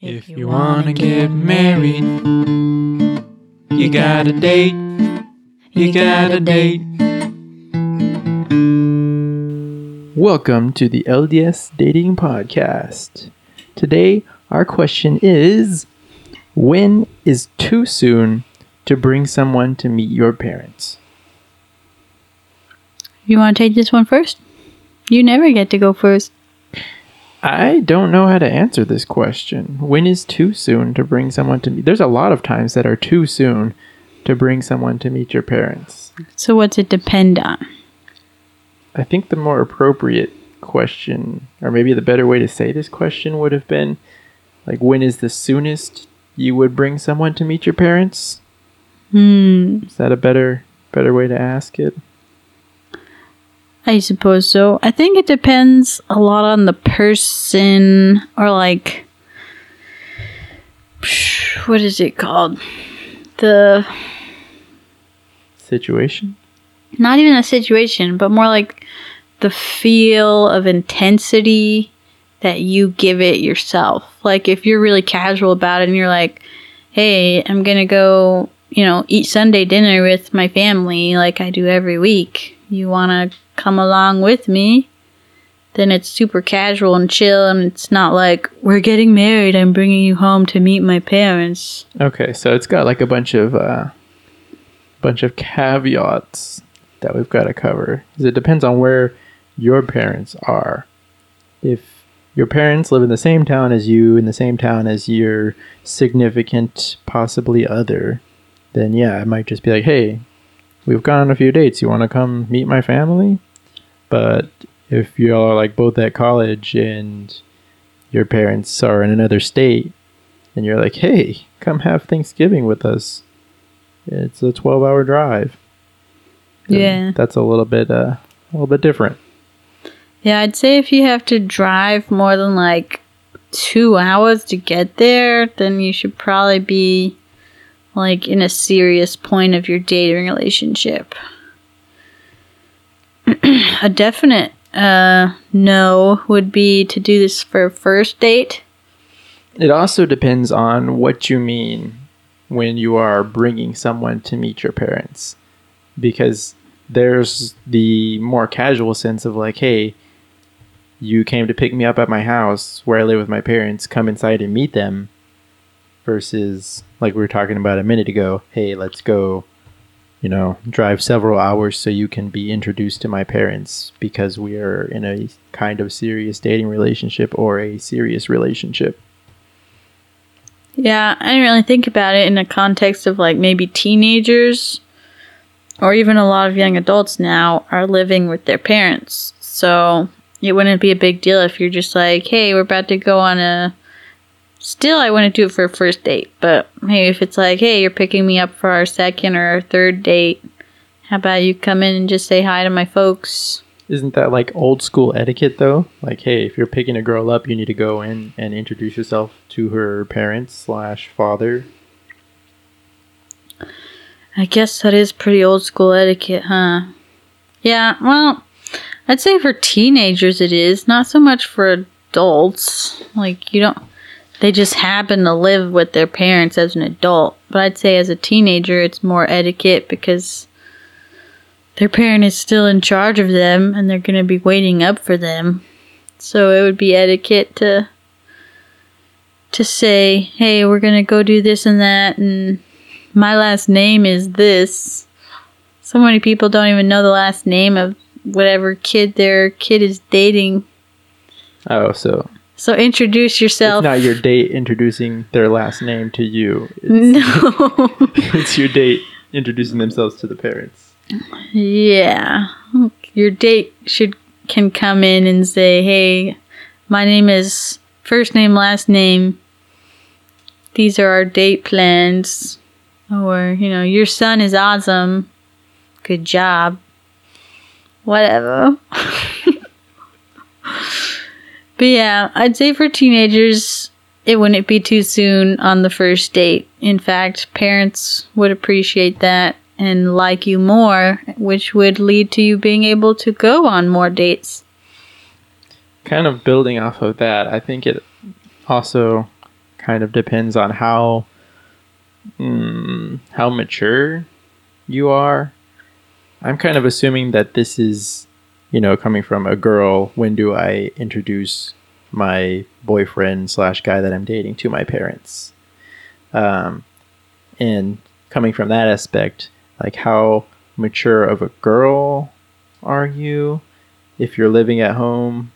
If you wanna get married, you gotta date. You gotta date. Welcome to the LDS Dating Podcast. Today, our question is When is too soon to bring someone to meet your parents? You want to take this one first? You never get to go first. I don't know how to answer this question. When is too soon to bring someone to meet? There's a lot of times that are too soon to bring someone to meet your parents. So, what's it depend on? I think the more appropriate question, or maybe the better way to say this question, would have been like, when is the soonest you would bring someone to meet your parents? Hmm, Is that a better better way to ask it? I suppose so. I think it depends a lot on the person, or like, what is it called? The Situation? not even a situation, but more like the feel of intensity that you give it yourself. Like if you're really casual about it and you're like, "Hey, I'm going to go, you know, eat Sunday dinner with my family like I do every week. You want to come along with me?" Then it's super casual and chill and it's not like, "We're getting married. I'm bringing you home to meet my parents." Okay, so it's got like a bunch of uh bunch of caveats that we've got to cover. 'Cause It depends on where your parents are. If your parents live in the same town as you, in the same town as your significant, possibly other, then yeah, it might just be like, hey, we've gone on a few dates. You want to come meet my family? But if y'all are like both at college and your parents are in another state, and you're like, hey, come have Thanksgiving with us. It's a 12 hour drive. then Yeah. That's a little bit, uh, a little bit different. Yeah, I'd say if you have to drive more than like two hours to get there, then you should probably be like in a serious point of your dating relationship. a definite uh, no would be to do this for a first date. It also depends on what you mean when you are bringing someone to meet your parents. Because there's the more casual sense of like, hey, you came to pick me up at my house where I live with my parents, come inside and meet them. Versus, like we were talking about a minute ago, hey, let's go, you know, drive several hours so you can be introduced to my parents because we are in a kind of serious dating relationship or a serious relationship. Yeah, I didn't really think about it in the context of like maybe teenagers or even a lot of young adults now are living with their parents. So it wouldn't be a big deal if you're just like, hey, we're about to go on a. Still, I wouldn't do it for a first date, but hey, if it's like, hey, you're picking me up for our second or our third date, how about you come in and just say hi to my folks? Isn't that like old school etiquette though? Like, hey, if you're picking a girl up, you need to go in and introduce yourself to her parents slash father. I guess that is pretty old school etiquette, huh? Yeah, well, I'd say for teenagers it is, not so much for adults. Like, you don't, they just happen to live with their parents as an adult. But I'd say as a teenager it's more etiquette because their parent is still in charge of them and they're going to be waiting up for them. So it would be etiquette to to say, "Hey, we're going to go do this and that and my last name is this. So many people don't even know the last name of whatever kid their kid is dating. Oh, so So introduce yourself. it's not your date introducing their last name to you. It's, no. it's your date introducing themselves to the parents. yeah. Your date should can come in and say, "Hey, my name is first name last name. These are our date plans." Or, you know, your son is awesome. Good job. Whatever. but yeah, I'd say for teenagers, it wouldn't be too soon on the first date. In fact, parents would appreciate that and like you more, which would lead to you being able to go on more dates. Kind of building off of that, I think it also kind of depends on how mm, how mature you are. I'm kind of assuming that this is, you know, coming from a girl. When do I introduce my boyfriend slash guy that I'm dating to my parents? Um, and coming from that aspect, like how mature of a girl are you if you're living at home?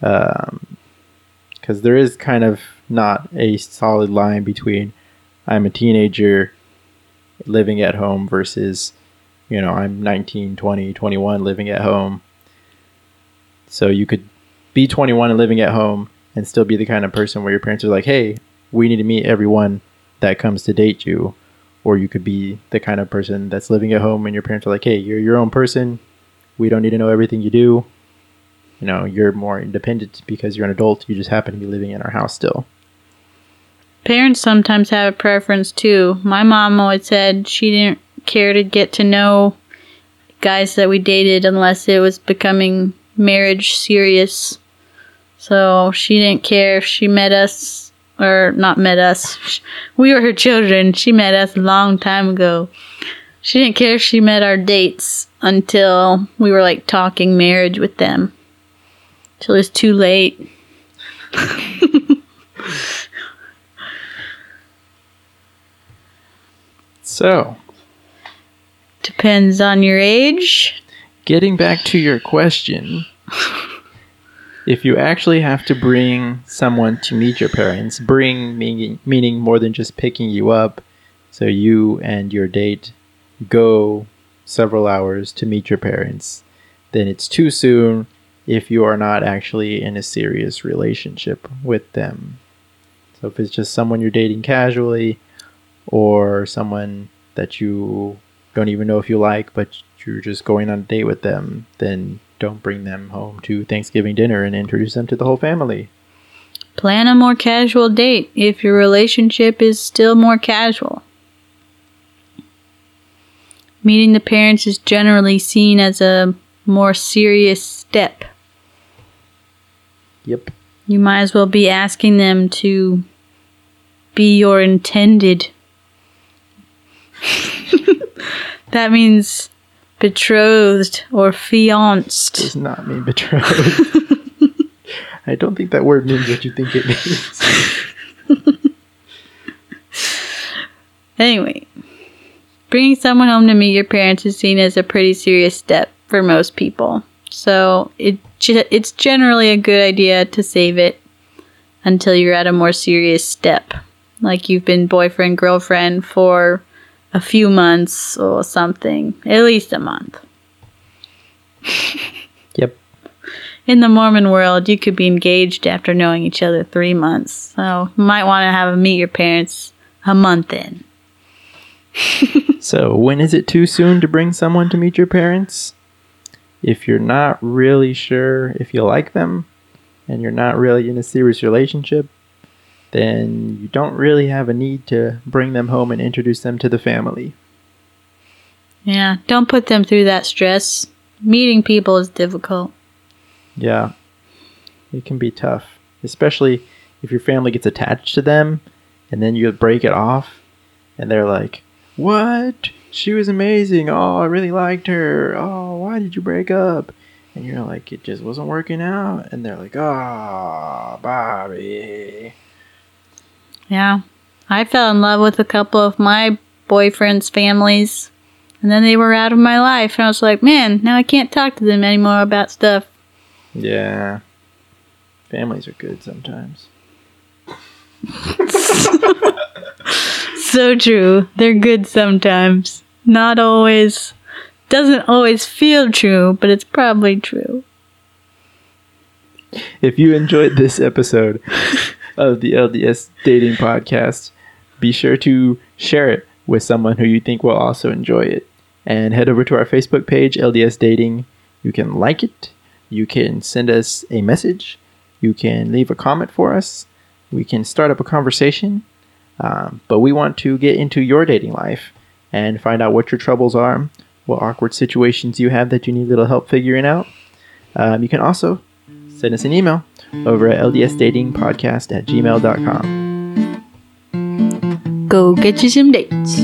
Because um, there is kind of not a solid line between I'm a teenager living at home versus, you know, I'm 19, 20, 21 living at home. So you could be 21 and living at home and still be the kind of person where your parents are like, hey, we need to meet everyone that comes to date you or you could be the kind of person that's living at home and your parents are like, hey, you're your own person. We don't need to know everything you do. You know, you're more independent because you're an adult. You just happen to be living in our house still. Parents sometimes have a preference too. My mom always said she didn't care to get to know guys that we dated unless it was becoming marriage serious. So she didn't care if she met us or not met us. We were her children. She met us a long time ago. She didn't care if she met our dates until we were like talking marriage with them. Till it's too late. so, depends on your age. Getting back to your question, if you actually have to bring someone to meet your parents, bring meaning, meaning more than just picking you up, so you and your date go several hours to meet your parents, then it's too soon if you are not actually in a serious relationship with them. So if it's just someone you're dating casually or someone that you don't even know if you like, but you're just going on a date with them, then don't bring them home to Thanksgiving dinner and introduce them to the whole family. Plan a more casual date if your relationship is still more casual. Meeting the parents is generally seen as a more serious step. Yep. You might as well be asking them to be your intended. That means betrothed or fianced. Does not mean betrothed. I don't think that word means what you think it means. anyway, bringing someone home to meet your parents is seen as a pretty serious step for most people. So it it's generally a good idea to save it until you're at a more serious step, like you've been boyfriend girlfriend for a few months or something, at least a month. yep. In the Mormon world, you could be engaged after knowing each other three months. So you might want to have a meet your parents a month in. so when is it too soon to bring someone to meet your parents? If you're not really sure if you like them and you're not really in a serious relationship, then you don't really have a need to bring them home and introduce them to the family. Yeah, don't put them through that stress. Meeting people is difficult. Yeah, it can be tough, especially if your family gets attached to them and then you break it off and they're like, What? She was amazing. Oh, I really liked her. Oh, why did you break up? And you're like, It just wasn't working out. And they're like, Oh, Bobby. Yeah. I fell in love with a couple of my boyfriend's families. And then they were out of my life. And I was like, man, now I can't talk to them anymore about stuff. Yeah. Families are good sometimes. so true. They're good sometimes. Not always. Doesn't always feel true, but it's probably true. If you enjoyed this episode, of the LDS Dating Podcast. Be sure to share it with someone who you think will also enjoy it. And head over to our Facebook page, LDS Dating. You can like it. You can send us a message. You can leave a comment for us. We can start up a conversation. Um, but we want to get into your dating life and find out what your troubles are, what awkward situations you have that you need a little help figuring out. Um, you can also send us an email over at ldsdatingpodcast at gmail.com. Go get you some dates.